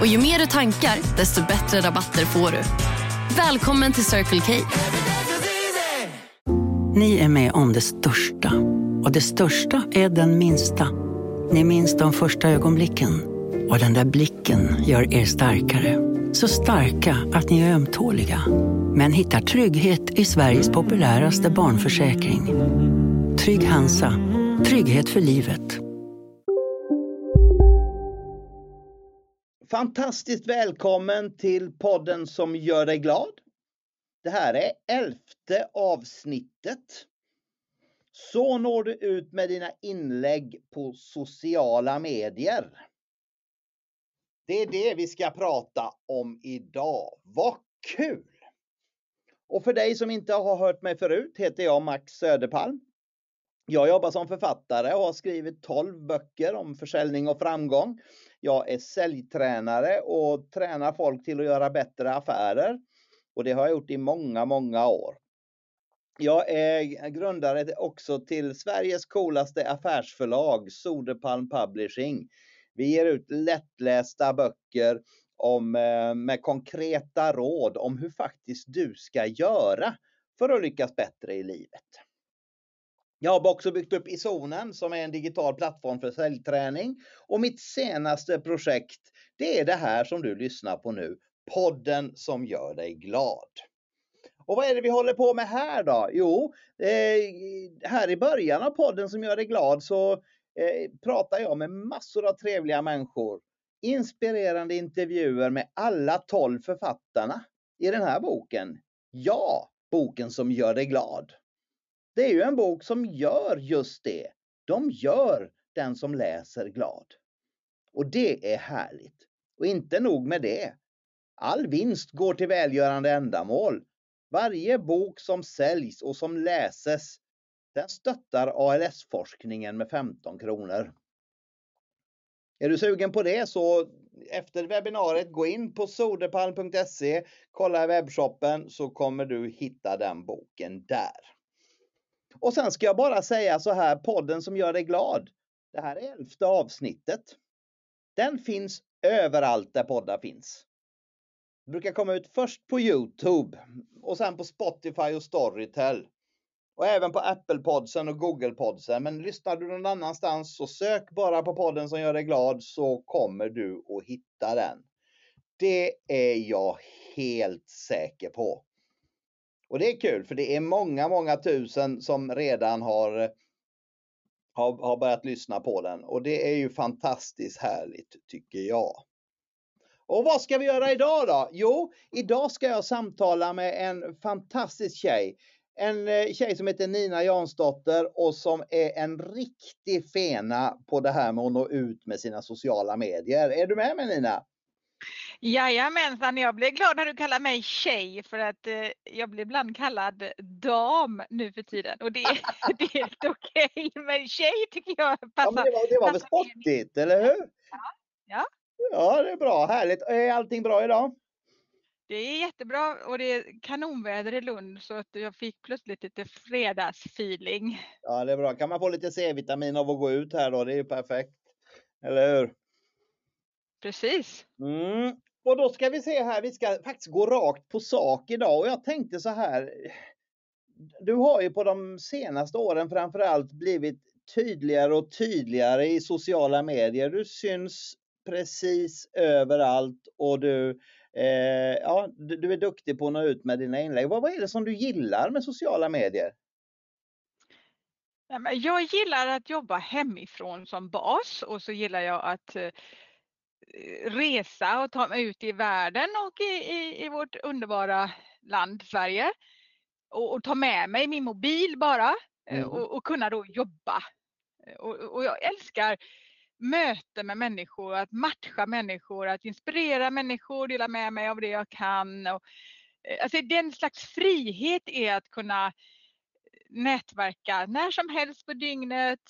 Och ju mer du tankar, desto bättre rabatter får du. Välkommen till Circle K. Ni är med om det största. Och det största är den minsta. Ni minns de första ögonblicken. Och den där blicken gör er starkare. Så starka att ni är ömtåliga. Men hittar trygghet i Sveriges populäraste barnförsäkring. Trygg Hansa. Trygghet för livet. Fantastiskt välkommen till podden som gör dig glad. Det här är elfte avsnittet. Så når du ut med dina inlägg på sociala medier. Det är det vi ska prata om idag. Vad kul! Och för dig som inte har hört mig förut heter jag Max Söderpalm. Jag jobbar som författare och har skrivit 12 böcker om försäljning och framgång. Jag är säljtränare och tränar folk till att göra bättre affärer. Och det har jag gjort i många, många år. Jag är grundare också till Sveriges coolaste affärsförlag, Soderpalm Publishing. Vi ger ut lättlästa böcker om, eh, med konkreta råd om hur faktiskt du ska göra för att lyckas bättre i livet. Jag har också byggt upp Isonen som är en digital plattform för säljträning. Och mitt senaste projekt, det är det här som du lyssnar på nu. Podden som gör dig glad. Och vad är det vi håller på med här då? Jo, eh, här i början av podden som gör dig glad så eh, pratar jag med massor av trevliga människor. Inspirerande intervjuer med alla 12 författarna i den här boken. Ja, boken som gör dig glad. Det är ju en bok som gör just det. De gör den som läser glad. Och det är härligt. Och inte nog med det. All vinst går till välgörande ändamål. Varje bok som säljs och som läses, den stöttar ALS-forskningen med 15 kronor. Är du sugen på det så efter webbinariet gå in på soderpalm.se, kolla i webbshoppen så kommer du hitta den boken där. Och sen ska jag bara säga så här, podden som gör dig glad. Det här är elfte avsnittet. Den finns överallt där poddar finns. Det brukar komma ut först på Youtube och sen på Spotify och Storytel. Och även på Apple Podsen och Google Podsen. Men lyssnar du någon annanstans så sök bara på podden som gör dig glad så kommer du att hitta den. Det är jag helt säker på. Och det är kul för det är många, många tusen som redan har, har, har börjat lyssna på den och det är ju fantastiskt härligt tycker jag. Och vad ska vi göra idag då? Jo, idag ska jag samtala med en fantastisk tjej. En eh, tjej som heter Nina Jansdotter och som är en riktig fena på det här med att nå ut med sina sociala medier. Är du med mig Nina? Jajamensan, jag blir glad när du kallar mig tjej för att eh, jag blir ibland kallad dam nu för tiden och det, det är helt okej. Okay. Men tjej tycker jag passar. Ja, det var, det var väl sportigt, eller hur? Ja. ja. Ja, det är bra. Härligt. Är allting bra idag? Det är jättebra och det är kanonväder i Lund så att jag fick plötsligt lite fredagsfeeling. Ja, det är bra. Kan man få lite C-vitamin av att gå ut här då? Det är ju perfekt. Eller hur? Precis. Mm. Och då ska vi se här, vi ska faktiskt gå rakt på sak idag och jag tänkte så här. Du har ju på de senaste åren framförallt blivit tydligare och tydligare i sociala medier. Du syns precis överallt och du, eh, ja, du, du, är duktig på att nå ut med dina inlägg. Vad, vad är det som du gillar med sociala medier? Jag gillar att jobba hemifrån som bas och så gillar jag att eh, resa och ta mig ut i världen och i, i, i vårt underbara land Sverige. Och, och, ta med mig min mobil bara eh, mm. och, och, kunna då jobba. Och, och, jag älskar möte med människor, att matcha människor, att inspirera människor, dela med mig av det jag kan. Och, eh, alltså den slags frihet är att kunna nätverka när som helst på dygnet,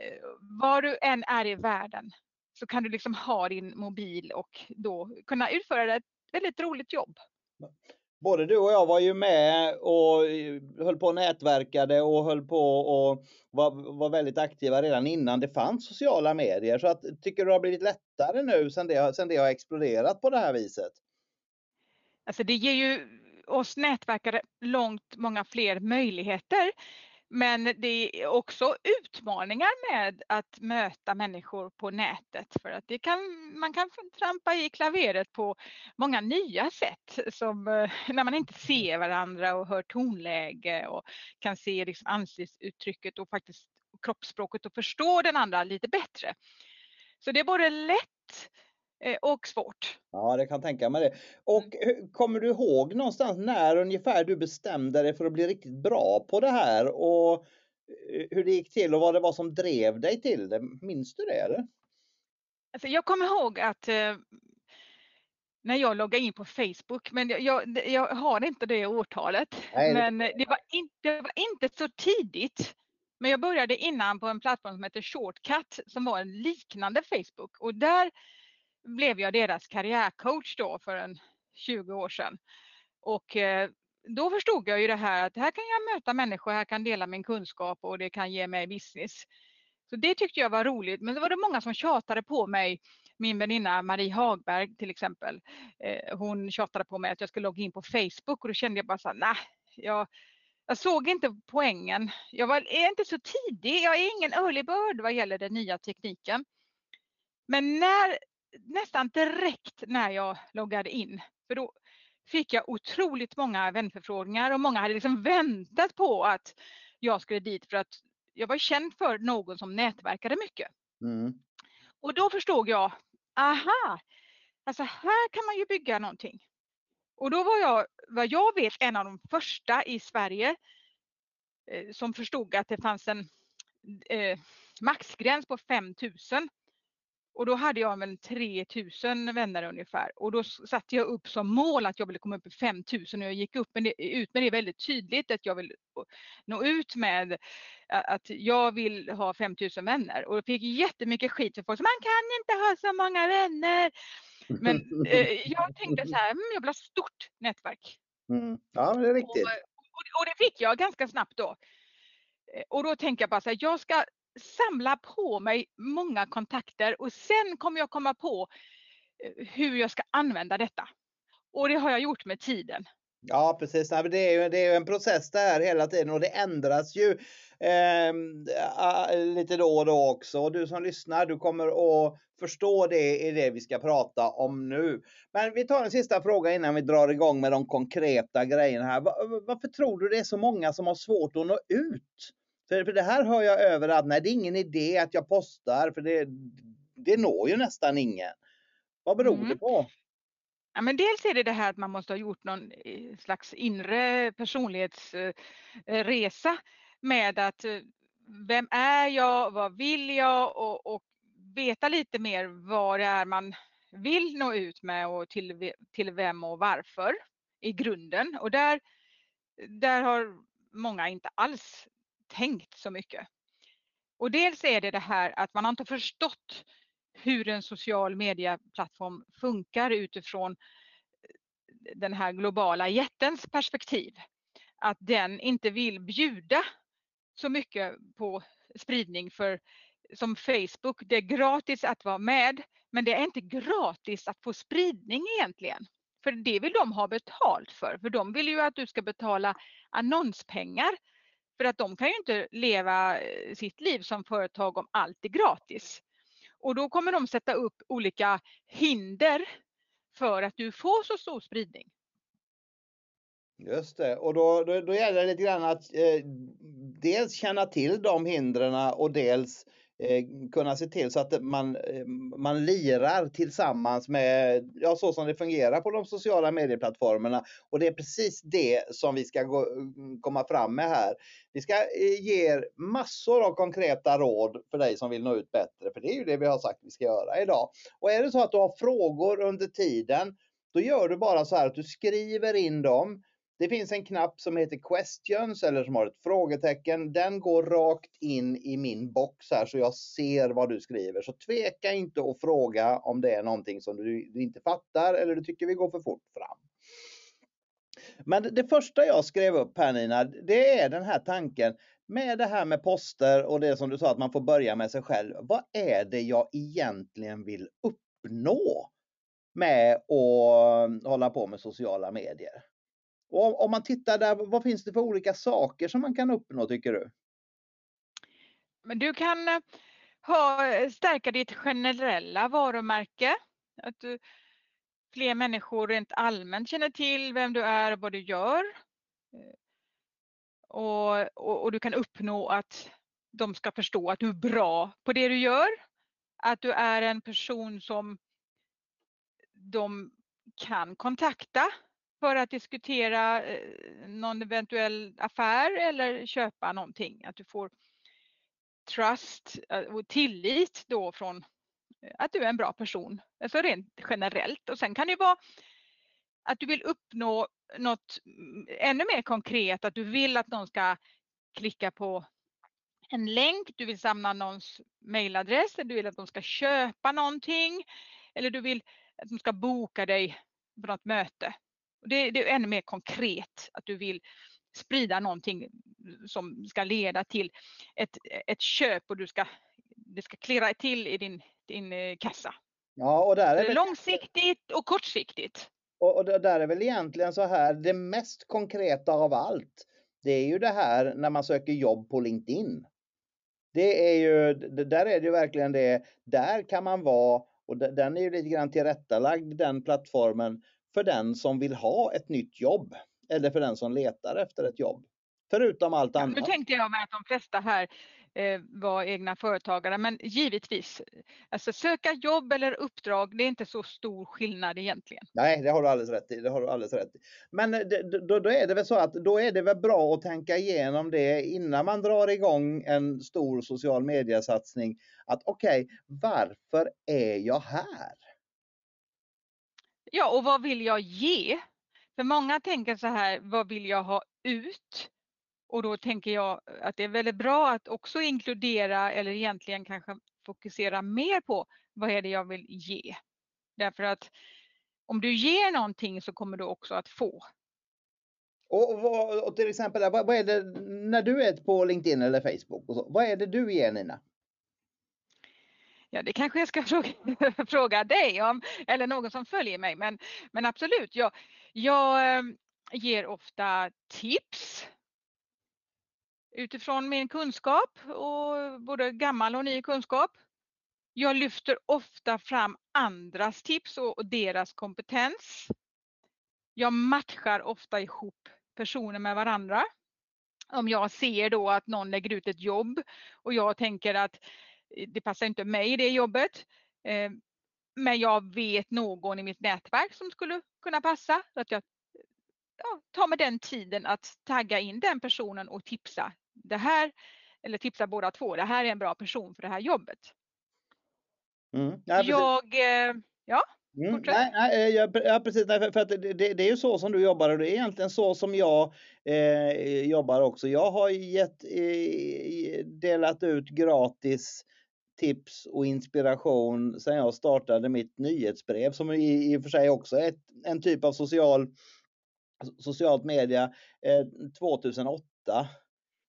eh, var du än är i världen så kan du liksom ha din mobil och då kunna utföra ett väldigt roligt jobb. Både du och jag var ju med och höll på och nätverkade och höll på och var, var väldigt aktiva redan innan det fanns sociala medier. Så att, tycker du det har blivit lättare nu sen det, sen det har exploderat på det här viset? Alltså det ger ju oss nätverkare långt många fler möjligheter. Men det är också utmaningar med att möta människor på nätet för att det kan, man kan trampa i klaveret på många nya sätt som eh, när man inte ser varandra och hör tonläge och kan se liksom ansiktsuttrycket och faktiskt kroppsspråket och förstå den andra lite bättre. Så det är både lätt och svårt. Ja, det kan tänka mig det. Och mm. kommer du ihåg någonstans när ungefär du bestämde dig för att bli riktigt bra på det här och eh, hur det gick till och vad det var som drev dig till det? Minns du det? Eller? Alltså, jag kommer ihåg att eh, när jag loggade in på Facebook, men jag, jag, jag har inte det årtalet. Nej, men det var, inte, det var inte så tidigt. Men jag började innan på en plattform som heter Shortcut som var en liknande Facebook och där blev jag deras karriärcoach då för en 20 år sedan. Och eh, då förstod jag ju det här att här kan jag möta människor, här kan dela min kunskap och det kan ge mig business. Så det tyckte jag var roligt. Men det var det många som tjatade på mig. Min väninna Marie Hagberg till exempel. Eh, hon tjatade på mig att jag skulle logga in på Facebook och då kände jag bara så här, nej, jag, jag såg inte poängen. Jag var, är inte så tidig, jag är ingen early bird vad gäller den nya tekniken. Men när nästan direkt när jag loggade in. För då fick jag otroligt många vänförfrågningar och många hade liksom väntat på att jag skulle dit för att jag var känd för någon som nätverkade mycket. Mm. Och då förstod jag, aha, alltså här kan man ju bygga någonting. Och då var jag, vad jag vet, en av de första i Sverige eh, som förstod att det fanns en eh, maxgräns på 5000 och då hade jag väl 3000 vänner ungefär och då satte jag upp som mål att jag ville komma upp i 5000 och jag gick upp med det, ut med det väldigt tydligt att jag vill nå ut med att jag vill ha 5000 vänner och jag fick jättemycket skit för folk som man kan inte ha så många vänner. Men eh, jag tänkte så här, mm, jag vill ha stort nätverk. Mm. Ja, det är riktigt. Och, och, och, det fick jag ganska snabbt då. Eh, och då tänker jag bara så här, jag ska samla på mig många kontakter och sen kommer jag komma på eh, hur jag ska använda detta. Och det har jag gjort med tiden. Ja precis, det är ju det är en process det här hela tiden och det ändras ju eh, lite då och då också. Och du som lyssnar, du kommer att förstå det i det vi ska prata om nu. Men vi tar en sista fråga innan vi drar igång med de konkreta grejerna här. Varför tror du det är så många som har svårt att nå ut? För, för det här hör jag överallt. Nej, det är ingen idé att jag postar för det, det når ju nästan ingen. Vad beror mm. det på? Ja, men dels är det det här att man måste ha gjort någon eh, slags inre personlighetsresa eh, med att eh, vem är jag, vad vill jag och, och veta lite mer vad det är man vill nå ut med och till, till vem och varför i grunden. Och där, där har många inte alls tänkt så mycket. Och dels är det det här att man har inte förstått hur en social medieplattform funkar utifrån eh, den här globala jättens perspektiv. Att den inte vill bjuda så mycket på spridning för som Facebook, det är gratis att vara med men det är inte gratis att få spridning egentligen. För det vill de ha betalt för, för de vill ju att du ska betala annonspengar för att de kan ju inte leva eh, sitt liv som företag om allt är gratis. Och då kommer de sätta upp olika hinder för att du får så stor spridning. Just det, och då, då, då gäller det lite grann att eh, dels känna till de hindren och dels eh, Eh, kunna se till så att man, eh, man lirar tillsammans med, ja så som det fungerar på de sociala medieplattformarna. Och det är precis det som vi ska gå, mm, komma fram med här. Vi ska eh, ge er massor av konkreta råd för dig som vill nå ut bättre, för det är ju det vi har sagt vi ska göra idag. Och är det så att du har frågor under tiden, då gör du bara så här att du skriver in dem det finns en knapp som heter questions eller som har ett frågetecken. Den går rakt in i min box här så jag ser vad du skriver. Så tveka inte att fråga om det är någonting som du, du inte fattar eller du tycker vi går för fort fram. Men det första jag skrev upp här Nina, det är den här tanken med det här med poster och det som du sa att man får börja med sig själv. Vad är det jag egentligen vill uppnå med att hålla på med sociala medier? Och om man tittar där, vad finns det för olika saker som man kan uppnå tycker du? Men du kan eh, ha, eh, stärka ditt generella varumärke. Att du, fler människor rent allmänt känner till vem du är och vad du gör. Eh, och, och, och, du kan uppnå att de ska förstå att du är bra på det du gör. Att du är en person som de kan kontakta för att diskutera eh, någon eventuell affär eller köpa någonting. Att du får trust eh, och tillit då från eh, att du är en bra person. Alltså rent generellt. Och sen kan det vara att du vill uppnå något mm, ännu mer konkret, att du vill att någon ska klicka på en länk, du vill samla någons mailadress, du vill att de ska köpa någonting eller du vill att de ska boka dig på något möte. Det, det är ännu mer konkret att du vill sprida någonting som ska leda till ett, ett köp och du ska, det ska klirra till i din, din eh, kassa. Ja, och där är det... Långsiktigt och kortsiktigt. Och, och där är väl egentligen så här, det mest konkreta av allt, det är ju det här när man söker jobb på LinkedIn. Det är ju, där är det ju verkligen det, där kan man vara, och den är ju lite grann tillrättalagd den plattformen för den som vill ha ett nytt jobb eller för den som letar efter ett jobb. Förutom allt annat. nu tänkte jag mig att de flesta här eh, var egna företagare, men givetvis, alltså söka jobb eller uppdrag, det är inte så stor skillnad egentligen. Nej, det har du alldeles rätt i. Det har du alldeles rätt i. Men eh, då, då är det väl så att då är det väl bra att tänka igenom det innan man drar igång en stor social mediesatsning. Att okej, okay, varför är jag här? Ja, och vad vill jag ge? För många tänker så här, vad vill jag ha ut? Och då tänker jag att det är väldigt bra att också inkludera eller egentligen kanske fokusera mer på vad är det jag vill ge? Därför att om du ger någonting så kommer du också att få. Och, och till exempel, vad, vad, är det när du är på LinkedIn eller Facebook? Och så, vad är det du ger Nina? Ja, det kanske jag ska fråga, fråga dig om eller någon som följer mig. Men, men absolut, jag, jag ehm, ger ofta tips utifrån min kunskap och både gammal och ny kunskap. Jag lyfter ofta fram andras tips och deras kompetens. Jag matchar ofta ihop personer med varandra. Om jag ser då att någon lägger ut ett jobb och jag tänker att det passar inte mig i det jobbet. Eh, men jag vet någon i mitt nätverk som skulle kunna passa. Så att jag ja, tar mig den tiden att tagga in den personen och tipsa. Det här, eller tipsa båda två, det här är en bra person för det här jobbet. Mm. Ja, jag, eh, ja, Mm, nej, nej, ja, precis. Nej, för att det, det, är ju så som du jobbar och det är egentligen så som jag eh, jobbar också. Jag har gett, eh, delat ut gratis tips och inspiration sedan jag startade mitt nyhetsbrev som i, i och för sig också är ett, en typ av social, socialt media eh, 2008.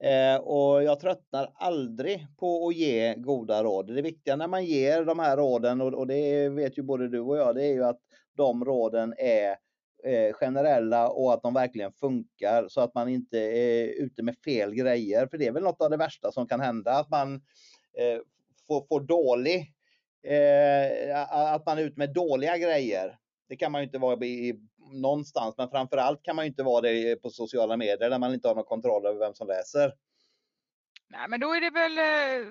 Eh, och jag tröttnar aldrig på att ge goda råd. Det viktiga när man ger de här råden och, och det vet ju både du och jag, det är ju att de råden är eh, generella och att de verkligen funkar så att man inte är ute med fel grejer. För det är väl något av det värsta som kan hända, att man eh, får, får dålig, eh, att man är ute med dåliga grejer. Det kan man ju inte vara i, någonstans, men framförallt kan man ju inte vara det på sociala medier där man inte har någon kontroll över vem som läser. Nej, men då är det väl, eh,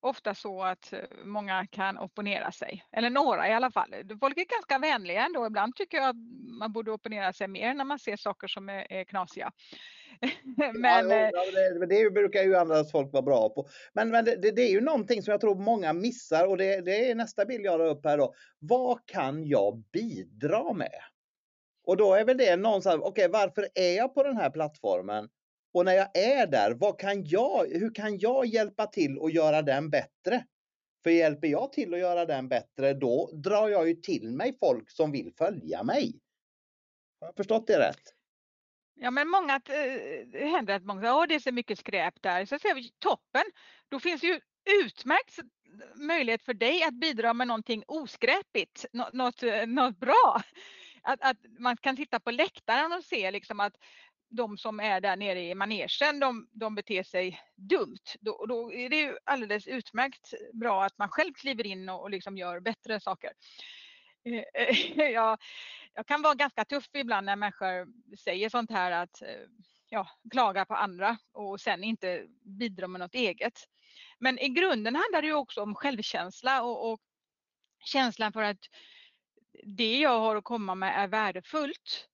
ofta så att eh, många kan opponera sig, eller några i alla fall. Folk är ganska vänliga ändå. Ibland tycker jag att man borde opponera sig mer när man ser saker som är, är knasiga. men, ja, det, det brukar ju andra folk vara bra på. Men, men det, det, är ju någonting som jag tror många missar och det, det är nästa bild jag har upp här då. Vad kan jag bidra med? Och då är väl det någonstans, okej okay, varför är jag på den här plattformen? Och när jag är där, vad kan jag, hur kan jag hjälpa till att göra den bättre? För hjälper jag till att göra den bättre, då drar jag ju till mig folk som vill följa mig. Har jag förstått det rätt? Ja, men många, eh, det händer att många säger att det är så mycket skräp där. Så säger vi toppen, då finns ju utmärkt möjlighet för dig att bidra med någonting oskräpigt, något, eh, något bra. Att, att man kan titta på läktaren och se liksom att de som är där nere i manegen, de, de beter sig dumt. Då, då är det ju alldeles utmärkt bra att man själv kliver in och, och liksom gör bättre saker. Eh, jag, jag kan vara ganska tuff ibland när människor säger sånt här att eh, ja, klaga på andra och sen inte bidra med något eget. Men i grunden handlar det ju också om självkänsla och, och känslan för att det jag har att komma med är värdefullt.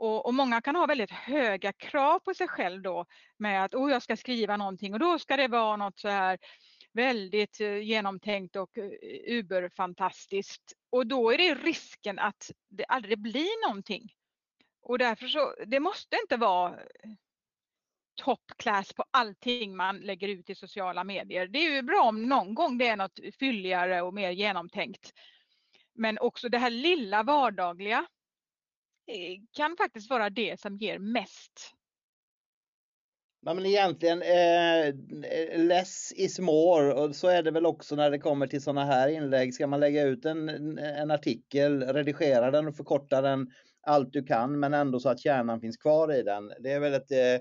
Och, och, många kan ha väldigt höga krav på sig själv då med att oh, jag ska skriva någonting och då ska det vara något så här väldigt eh, genomtänkt och eh, uberfantastiskt. Och då är det risken att det aldrig blir någonting. Och därför så, det måste inte vara eh, top class på allting man lägger ut i sociala medier. Det är ju bra om någon gång det är något fylligare och mer genomtänkt. Men också det här lilla vardagliga Eh, kan faktiskt vara det som ger mest. Ja, men egentligen eh, less is more och så är det väl också när det kommer till sådana här inlägg. Ska man lägga ut en, en artikel, redigera den och förkorta den allt du kan men ändå så att kärnan finns kvar i den. Det är väl ett eh,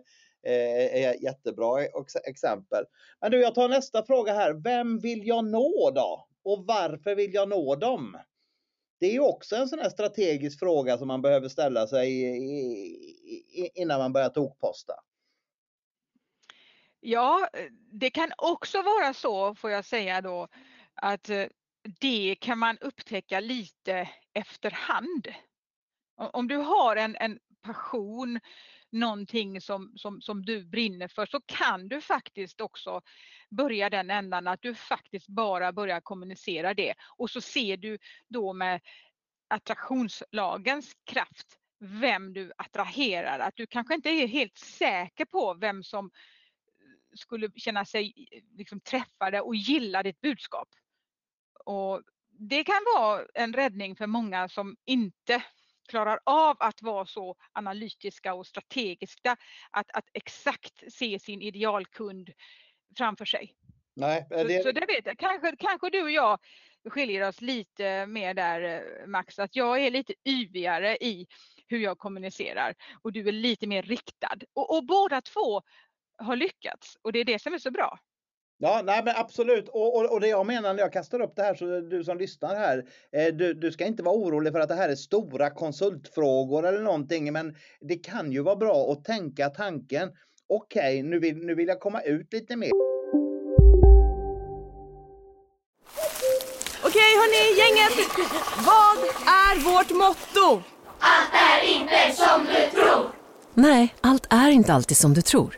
eh, eh jättebra exempel. Men du, jag tar nästa fråga här. Vem vill jag nå då? Och varför vill jag nå dem? Det är ju också en sån här strategisk fråga som man behöver ställa sig innan man börjar tokposta. Ja, det kan också vara så, får jag säga då, att eh, det kan man upptäcka lite efterhand. Om du har en, en passion, någonting som, som, som du brinner för, så kan du faktiskt också börja den ändan att du faktiskt bara börjar kommunicera det. Och så ser du då med attraktionslagens kraft vem du attraherar. Att du kanske inte är helt säker på vem som skulle känna sig liksom träffade och gilla ditt budskap. Och det kan vara en räddning för många som inte klarar av att vara så analytiska och strategiska, att, att exakt se sin idealkund framför sig. Nej, det... Så, så det vet jag. Kanske, kanske du och jag skiljer oss lite mer där Max, att jag är lite yvigare i hur jag kommunicerar och du är lite mer riktad. Och, och båda två har lyckats och det är det som är så bra. Ja, nej men absolut. Och, och, och, det jag menar när jag kastar upp det här, så du som lyssnar här, eh, du, du ska inte vara orolig för att det här är stora konsultfrågor eller någonting, men det kan ju vara bra att tänka tanken. Okej, okay, nu, vill, nu vill jag komma ut lite mer. Okej hörni, gänget! Vad är vårt motto? Allt är inte som du tror! Nej, allt är inte alltid som du tror.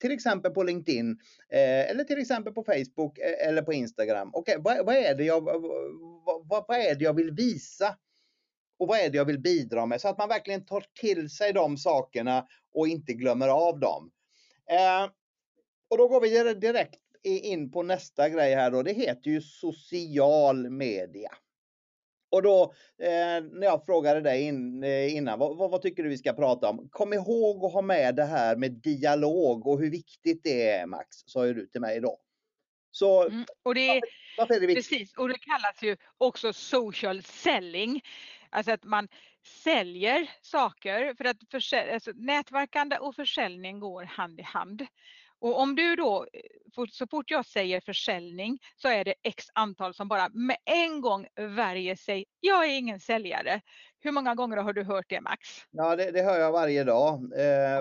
Till exempel på LinkedIn eh, eller till exempel på Facebook eh, eller på Instagram. Okej, okay, vad, vad, är det jag, vad, vad är det jag vill visa? Och vad är det jag vill bidra med? Så att man verkligen tar till sig de sakerna och inte glömmer av dem. Eh, Och då går vi direkt in på nästa grej här då. Det heter ju social media. Och då eh, när jag frågade dig in, eh, innan, vad, vad, vad, tycker du vi ska prata om? Kom ihåg att ha med det här med dialog och hur viktigt det är Max, sa ju du till mig då. Så mm, och det är, varför, är det viktigt? Precis, och det kallas ju också social selling. Alltså att man säljer saker för att alltså nätverkande och försäljning går hand i hand. Och om du då, så fort jag säger försäljning så är det x antal som bara med en gång värjer sig. Jag är ingen säljare. Hur många gånger har du hört det Max? Ja, det, det hör jag varje dag. Eh,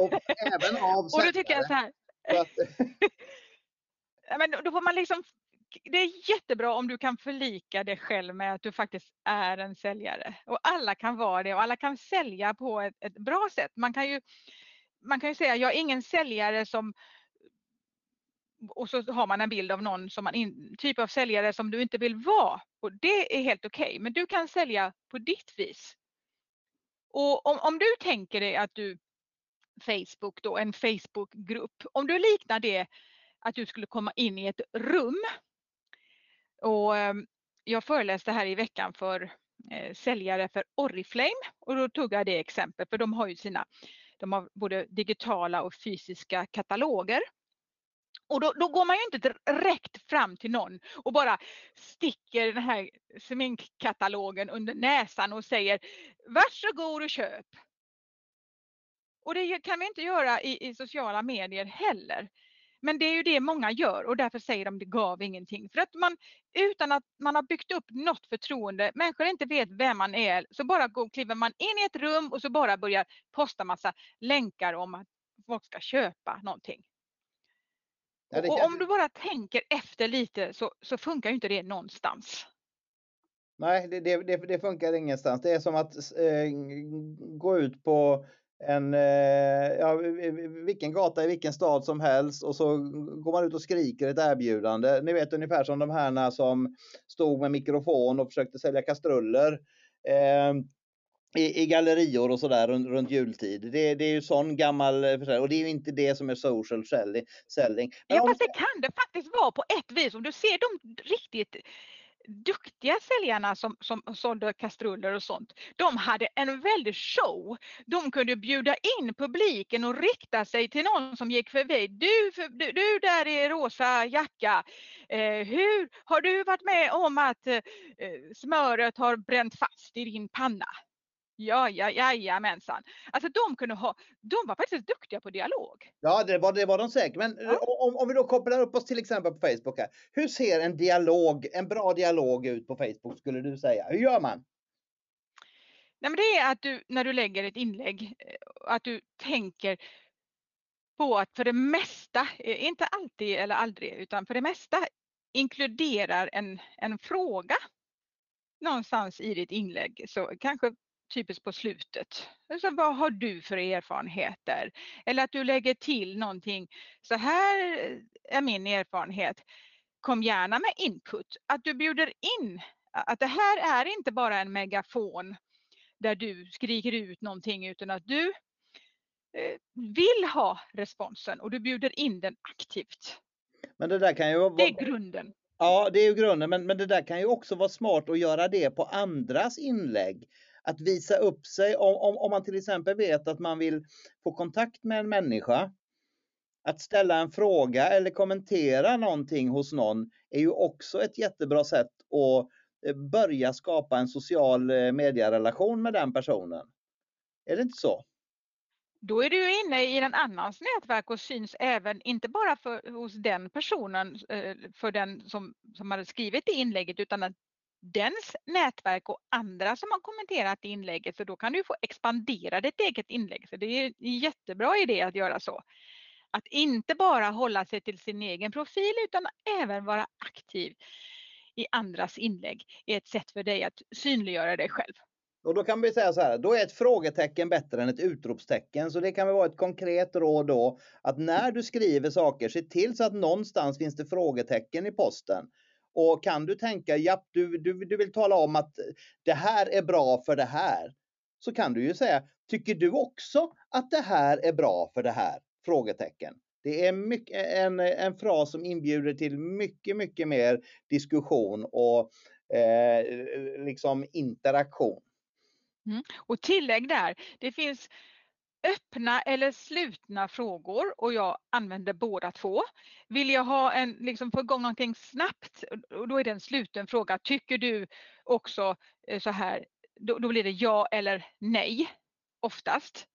och, även av Och då tycker jag så här. Men då får man liksom det är jättebra om du kan förlika dig själv med att du faktiskt är en säljare. Och alla kan vara det och alla kan sälja på ett, ett bra sätt. Man kan ju man kan ju säga, jag är ingen säljare som och så har man en bild av någon som man in, typ av säljare som du inte vill vara. Och det är helt okej, okay. men du kan sälja på ditt vis. Och om, om du tänker dig att du Facebook då, en Facebookgrupp, om du liknar det att du skulle komma in i ett rum. Och ehm, jag föreläste här i veckan för eh, säljare för Oriflame och då tog jag det exempel för de har ju sina de har både digitala och fysiska kataloger. Och då, då, går man ju inte direkt fram till någon och bara sticker den här sminkkatalogen under näsan och säger varsågod och köp. Och det kan vi inte göra i, i sociala medier heller. Men det är ju det många gör och därför säger de det gav ingenting. För att man utan att man har byggt upp något förtroende, människor inte vet vem man är, så bara går, kliver man in i ett rum och så bara börjar posta massa länkar om att folk ska köpa någonting. Ja, och om du bara tänker efter lite så, så funkar inte det någonstans. Nej, det, det, det, funkar ingenstans. Det är som att eh, gå ut på en, eh, ja, vilken gata i vilken stad som helst och så går man ut och skriker ett erbjudande. Ni vet ungefär som de här som stod med mikrofon och försökte sälja kastruller. Eh, i, i gallerior och sådär runt, runt jultid. Det, det är ju sån gammal och det är ju inte det som är social selling. Men ja, fast det kan det faktiskt vara på ett vis. Om du ser de riktigt duktiga säljarna som, som sålde kastruller och sånt, de hade en väldig show. De kunde bjuda in publiken och rikta sig till någon som gick förbi. Du, du, du där i rosa jacka, eh, hur har du varit med om att eh, eh smöret har bränt fast i din panna? Ja, ja, jajamensan. Alltså de kunde ha, de var faktiskt duktiga på dialog. Ja, det var, det var de säkert. Men ja. om, om vi då kopplar upp oss till exempel på Facebook här. Hur ser en dialog, en bra dialog ut på Facebook skulle du säga? Hur gör man? Nej, men det är att du, när du lägger ett inlägg, eh, att du tänker på att för det mesta, eh, inte alltid eller aldrig, utan för det mesta inkluderar en, en fråga någonstans i ditt inlägg. Så kanske typiskt på slutet. Alltså, vad har du för erfarenheter? Eller att du lägger till någonting. Så här är min erfarenhet. Kom gärna med input. Att du bjuder in att det här är inte bara en megafon där du skriker ut någonting utan att du eh, vill ha responsen och du bjuder in den aktivt. Men det där kan ju vara... Det är grunden. Ja, det är ju grunden, men, men det där kan ju också vara smart att göra det på andras inlägg att visa upp sig. Om, om, om man till exempel vet att man vill få kontakt med en människa, att ställa en fråga eller kommentera någonting hos någon är ju också ett jättebra sätt att eh, börja skapa en social eh, medierelation med den personen. Är det inte så? Då är du inne i en annans nätverk och syns även, inte bara för, hos den personen, eh, för den som, som hade skrivit det inlägget, utan att dens nätverk och andra som har kommenterat inlägget så då kan du få expandera ditt eget inlägg. Så det är en jättebra idé att göra så. Att inte bara hålla sig till sin egen profil utan även vara aktiv i andras inlägg är ett sätt för dig att synliggöra dig själv. Och då kan vi säga så här, då är ett frågetecken bättre än ett utropstecken. Så det kan väl vara ett konkret råd då att när du skriver saker, se till så att någonstans finns det frågetecken i posten. Och kan du tänka, ja, du, du, du vill tala om att det här är bra för det här. Så kan du ju säga, tycker du också att det här är bra för det här? Frågetecken. Det är mycket, en, en fras som inbjuder till mycket, mycket mer diskussion och eh, liksom interaktion. Mm. Och tillägg där, det finns öppna eller slutna frågor och jag använder båda två. Vill jag ha en, liksom få igång någonting snabbt, då är det en sluten fråga. Tycker du också eh, så här, då, då blir det ja eller nej oftast.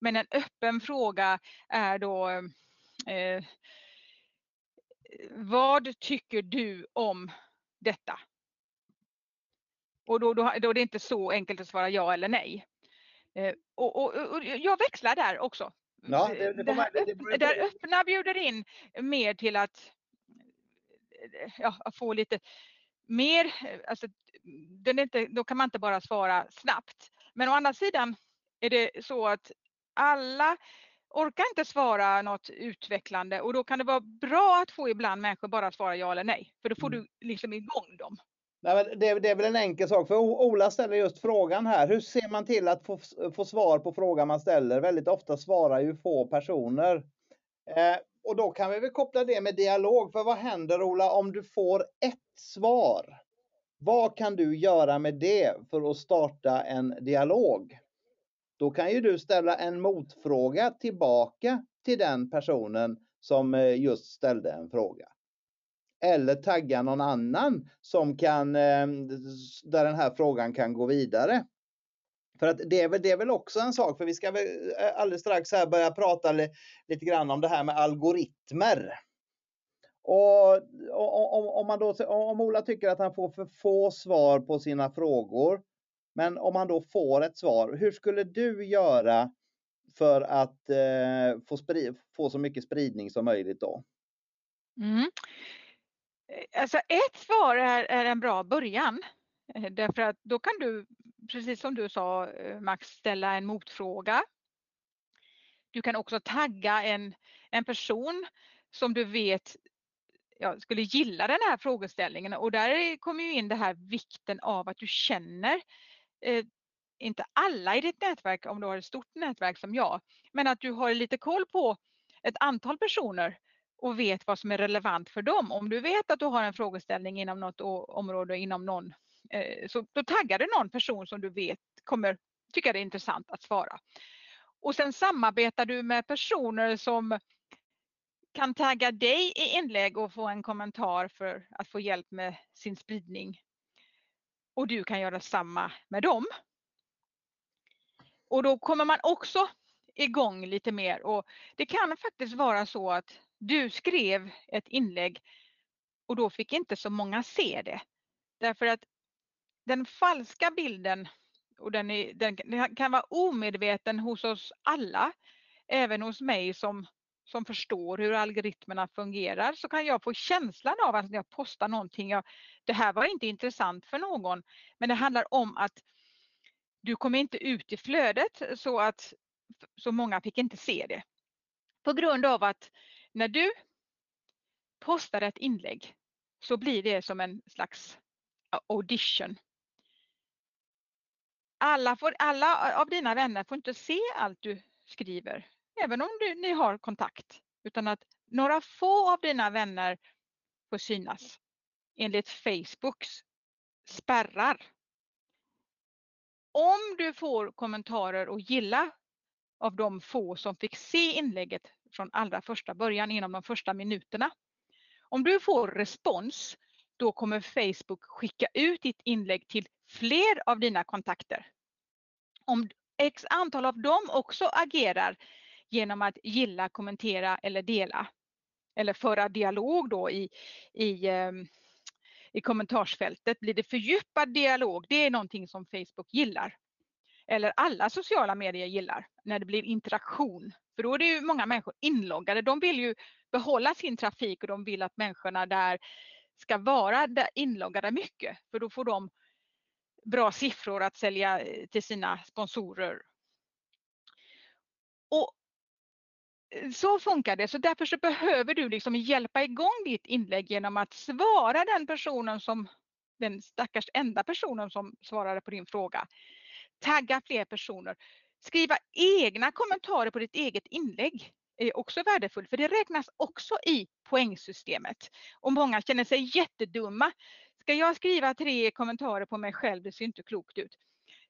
Men en öppen fråga är då eh, vad tycker du om detta? Och då, då, då är det inte så enkelt att svara ja eller nej. Eh, och, och, och, jag växlar där också. Ja, det, det, det, man, det, där öppna bjuder in mer till att ja, få lite mer, alltså, den inte, då kan man inte bara svara snabbt. Men å andra sidan är det så att alla orkar inte svara något utvecklande och då kan det vara bra att få ibland människor bara svara ja eller nej. För då får mm. du liksom igång dem. Nej, men det, det, är väl en enkel sak, för Ola ställer just frågan här. Hur ser man till att få, få svar på frågan man ställer? Väldigt ofta svarar ju få personer. Eh, och då kan vi väl koppla det med dialog, för vad händer Ola om du får ett svar? Vad kan du göra med det för att starta en dialog? Då kan ju du ställa en motfråga tillbaka till den personen som eh, just ställde en fråga eller tagga någon annan som kan, ehm, där den här frågan kan gå vidare. För att det är, väl, det är väl också en sak, för vi ska väl eh, alldeles strax här börja prata lite grann om det här med algoritmer. Och om, om, man då, om Ola tycker att han får för få svar på sina frågor, men om han då får ett svar, hur skulle du göra för att eh, få, få så mycket spridning som möjligt då? Mm. Eh, alltså ett svar är, är en bra början. Eh, därför att då kan du, precis som du sa eh, Max, ställa en motfråga. Du kan också tagga en, en person som du vet ja, skulle gilla den här frågeställningen och där kommer ju in det här vikten av att du känner eh, inte alla i ditt nätverk om du har ett stort nätverk som jag, men att du har lite koll på ett antal personer och vet vad som är relevant för dem. Om du vet att du har en frågeställning inom något område, inom någon, eh, så då taggar du någon person som du vet kommer tycka det är intressant att svara. Och sen samarbetar du med personer som kan tagga dig i inlägg och få en kommentar för att få hjälp med sin spridning. Och du kan göra samma med dem. Och då kommer man också igång lite mer och det kan faktiskt vara så att du skrev ett inlägg och då fick inte så många se det. Därför att den falska bilden, och den, är, den, kan vara omedveten hos oss alla, även hos mig som, som förstår hur algoritmerna fungerar, så kan jag få känslan av att när jag postar någonting, jag, det här var inte intressant för någon, men det handlar om att du kommer inte ut i flödet så att så många fick inte se det. På grund av att när du postar ett inlägg så blir det som en slags audition. Alla, får, alla av dina vänner får inte se allt du skriver, även om du, ni har kontakt, utan att några få av dina vänner får synas enligt Facebooks spärrar. Om du får kommentarer och gilla av de få som fick se inlägget från allra första början inom de första minuterna. Om du får respons, då kommer Facebook skicka ut ditt inlägg till fler av dina kontakter. Om x antal av dem också agerar genom att gilla, kommentera eller dela eller föra dialog då i, i, ehm, i kommentarsfältet. Blir det fördjupad dialog, det är någonting som Facebook gillar eller alla sociala medier gillar, när det blir interaktion. För då är det ju många människor inloggade. De vill ju behålla sin trafik och de vill att människorna där ska vara inloggade mycket. För då får de bra siffror att sälja eh, till sina sponsorer. Och eh, så funkar det, så därför så behöver du liksom hjälpa igång ditt inlägg genom att svara den personen som den stackars enda personen som svarade på din fråga tagga fler personer, skriva egna kommentarer på ditt eget inlägg. är också värdefull för det räknas också i poängsystemet. Och många känner sig jättedumma. Ska jag skriva tre kommentarer på mig själv, det ser inte klokt ut.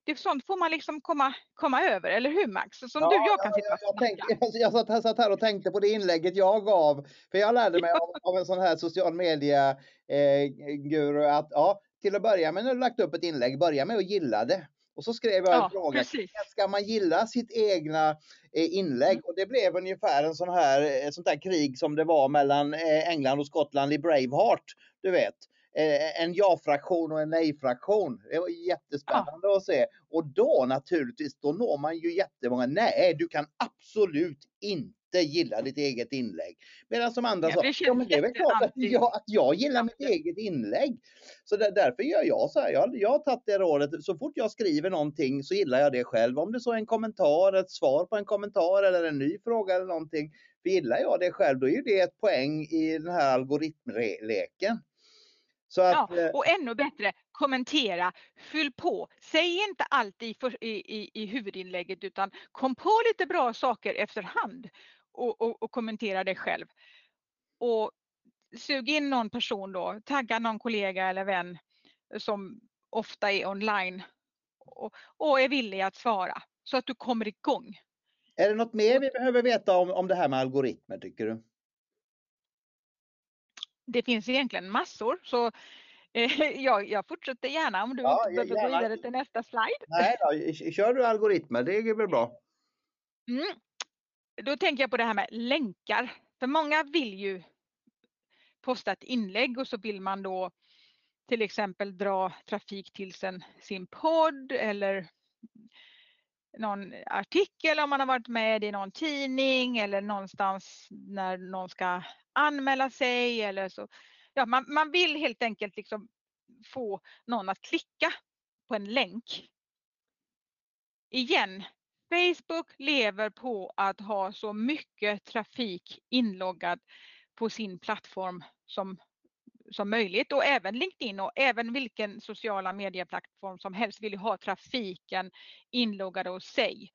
Det, sånt får man liksom komma, komma över, eller hur Max? Som ja, du jag kan sitta jag, jag, tänkte, jag, satt, jag satt här och tänkte på det inlägget jag gav. För jag lärde mig av, av en sån här social media eh, guru att ja, till att börja med när du lagt upp ett inlägg, börja med att gilla det. Och så skrev jag en ja, fråga. Precis. Ska man gilla sitt egna eh, inlägg? Mm. Och det blev ungefär en sån här, ett sånt här krig som det var mellan eh, England och Skottland i Braveheart. Du vet. Eh, en ja-fraktion och en nej-fraktion. Det var jättespännande ja. att se. Och då naturligtvis, då når man ju jättemånga. Nej, du kan absolut inte gilla ditt eget inlägg. Medan som andra sa, ja men det är väl klart att jag, att jag gillar mitt eget inlägg. Så där, därför gör jag så här. Jag, jag har tagit det rådet. Så fort jag skriver någonting så gillar jag det själv. Om det så är en kommentar, ett svar på en kommentar eller en ny fråga eller någonting. För gillar jag det själv, då är det ett poäng i den här algoritmleken. Att, ja, eh, och ännu bättre, kommentera, fyll på. Säg inte allt i, i, i huvudinlägget utan kom på lite bra saker efterhand och, och, och kommentera det själv. Och sug in någon person då, tagga någon kollega eller vän som ofta är online och, och är villig att svara så att du kommer igång. Är det något mer vi behöver veta om, om det här med algoritmer tycker du? det finns egentligen massor så eh, jag, jag fortsätter gärna om du ja, inte behöver gå vidare till nästa slide. Nej då, kör du algoritmer, det är väl bra. Mm. Då tänker jag på det här med länkar. För många vill ju posta ett inlägg och så vill man då till exempel dra trafik till sin, sin podd eller någon artikel om man har varit med i någon tidning eller någonstans när någon ska anmäla sig eller så. Ja, man, man vill helt enkelt liksom få någon att klicka på en länk. Igen, Facebook lever på att ha så mycket trafik inloggad på sin plattform som, som möjligt och även LinkedIn och även vilken sociala medieplattform som helst vill ha trafiken inloggad hos sig.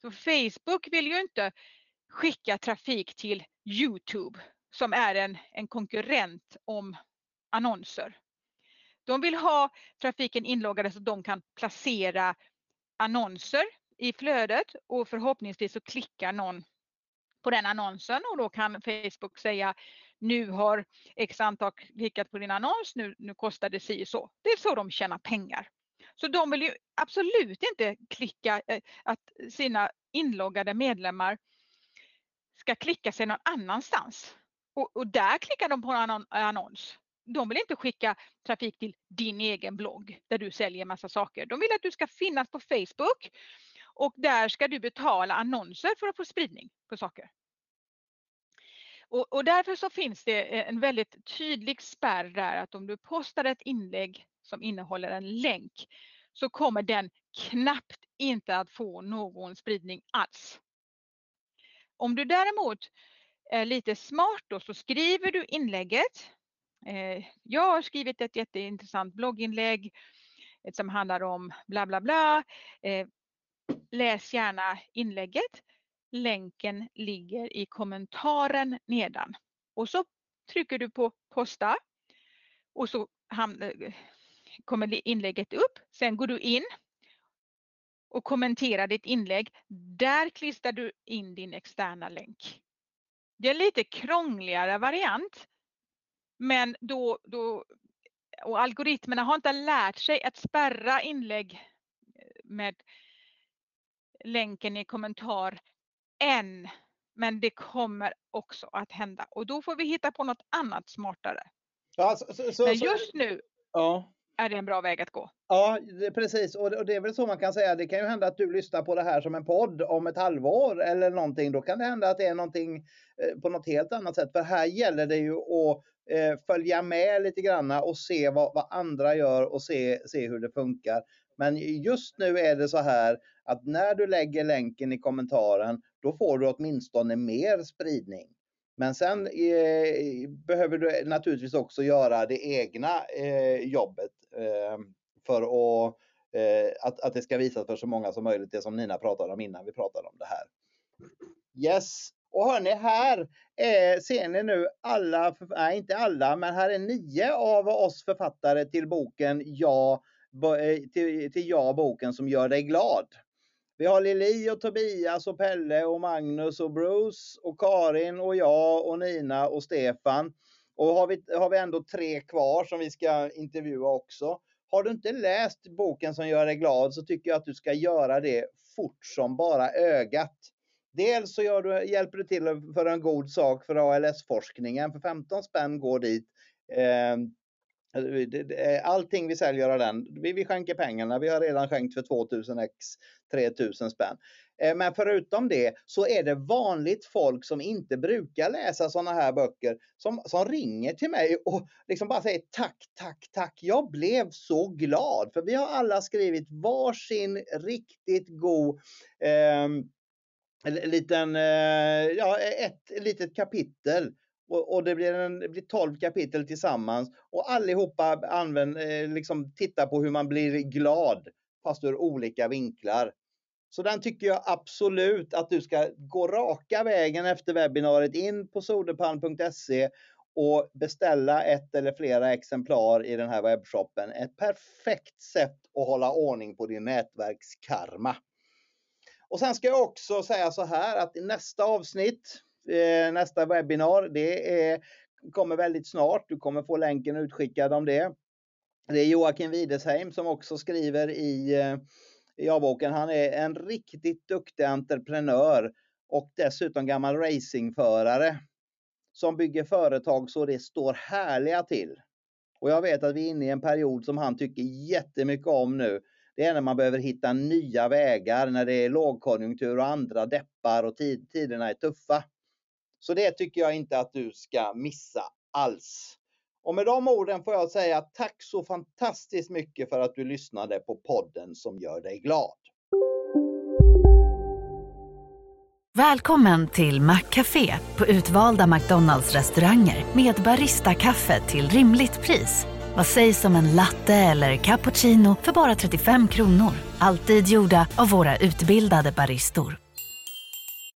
Så Facebook vill ju inte skicka trafik till Youtube som är en, en konkurrent om annonser. De vill ha trafiken inloggad så att de kan placera annonser i flödet och förhoppningsvis så klickar någon på den annonsen och då kan Facebook säga nu har x antal klickat på din annons, nu, nu kostar det si och så. Det är så de tjänar pengar. Så de vill ju absolut inte klicka eh, att sina inloggade medlemmar ska klicka sig någon annanstans. Och, och där klickar de på en eh, annons. De vill inte skicka trafik till din egen blogg där du säljer massa saker. De vill att du ska finnas på Facebook och där ska du betala annonser för att få spridning på saker. Och, och, därför så finns det eh, en väldigt tydlig spärr där att om du postar ett inlägg som innehåller en länk så kommer den knappt inte att få någon spridning alls. Om du däremot är lite smart då så skriver du inlägget. Eh, jag har skrivit ett jätteintressant blogginlägg eh, som handlar om bla bla bla. Läs gärna inlägget. Länken ligger i kommentaren nedan. Och så trycker du på posta och så eh, kommer inlägget upp. Sen går du in och kommenterar ditt inlägg. Där klistrar du in din externa länk. Det är en lite krångligare variant. Men då, då och algoritmerna har inte lärt sig att spärra inlägg eh, med länken i kommentar än. Men det kommer också att hända och då får vi hitta på något annat smartare. Ja, så, så, men just nu ja är det en bra väg att gå. Ja, det, precis. Och det, och det, är väl så man kan säga. Det kan ju hända att du lyssnar på det här som en podd om ett halvår eller någonting. Då kan det hända att det är någonting eh, på något helt annat sätt. För här gäller det ju att eh, följa med lite granna och se vad, vad andra gör och se, se hur det funkar. Men just nu är det så här att när du lägger länken i kommentaren, då får du åtminstone mer spridning. Men sen eh, behöver du naturligtvis också göra det egna eh, jobbet eh, för att, eh, att, att det ska visas för så många som möjligt, det som Nina pratade om innan vi pratade om det här. Yes, Och hörni, här är, ser ni nu alla, nej inte alla, men här är nio av oss författare till boken Jag Eh, till, till Ja, boken som gör dig glad. Vi har Lili och Tobias och Pelle och Magnus och Bruce och Karin och jag och Nina och Stefan. Och har vi, har vi ändå tre kvar som vi ska intervjua också. Har du inte läst boken som gör dig glad så tycker jag att du ska göra det fort som bara ögat. Dels så gör du, hjälper du till för en god sak för ALS-forskningen. För 15 spänn går dit. Eh, Alltså, eh, allting vi säljer av den, vi, vi skänker pengarna. Vi har redan skänkt för 2000 x 3000 spänn. Eh, men förutom det så är det vanligt folk som inte brukar läsa sådana här böcker som, som ringer till mig och liksom bara säger tack, tack, tack. Jag blev så glad för vi har alla skrivit varsin riktigt god eh, liten, eh, ja, ett litet kapitel och, och, det, blir en, det blir 12 kapitel tillsammans och allihopa använd, eh, liksom tittar på hur man blir glad fast ur olika vinklar. Så den tycker jag absolut att du ska gå raka vägen efter webbinariet in på soderpalm.se och beställa ett eller flera exemplar i den här webbshoppen. Ett perfekt sätt att hålla ordning på din nätverkskarma. Och sen ska jag också säga så här att i nästa avsnitt, Eh, nästa webbinar, det är, kommer väldigt snart. Du kommer få länken utskickad om det. Det är Joakim Widesheim som också skriver i eh, i Ja-boken. Han är en riktigt duktig entreprenör och dessutom gammal racingförare som bygger företag så det står härliga till. Och jag vet att vi är inne i en period som han tycker jättemycket om nu. Det är när man behöver hitta nya vägar när det är lågkonjunktur och andra deppar och tid, tiderna är tuffa. Så det tycker jag inte att du ska missa alls. Och med de orden får jag säga tack så fantastiskt mycket för att du lyssnade på podden som gör dig glad. Välkommen till Maccafé på utvalda McDonalds restauranger med Baristakaffe till rimligt pris. Vad sägs om en latte eller cappuccino för bara 35 kronor? Alltid gjorda av våra utbildade baristor.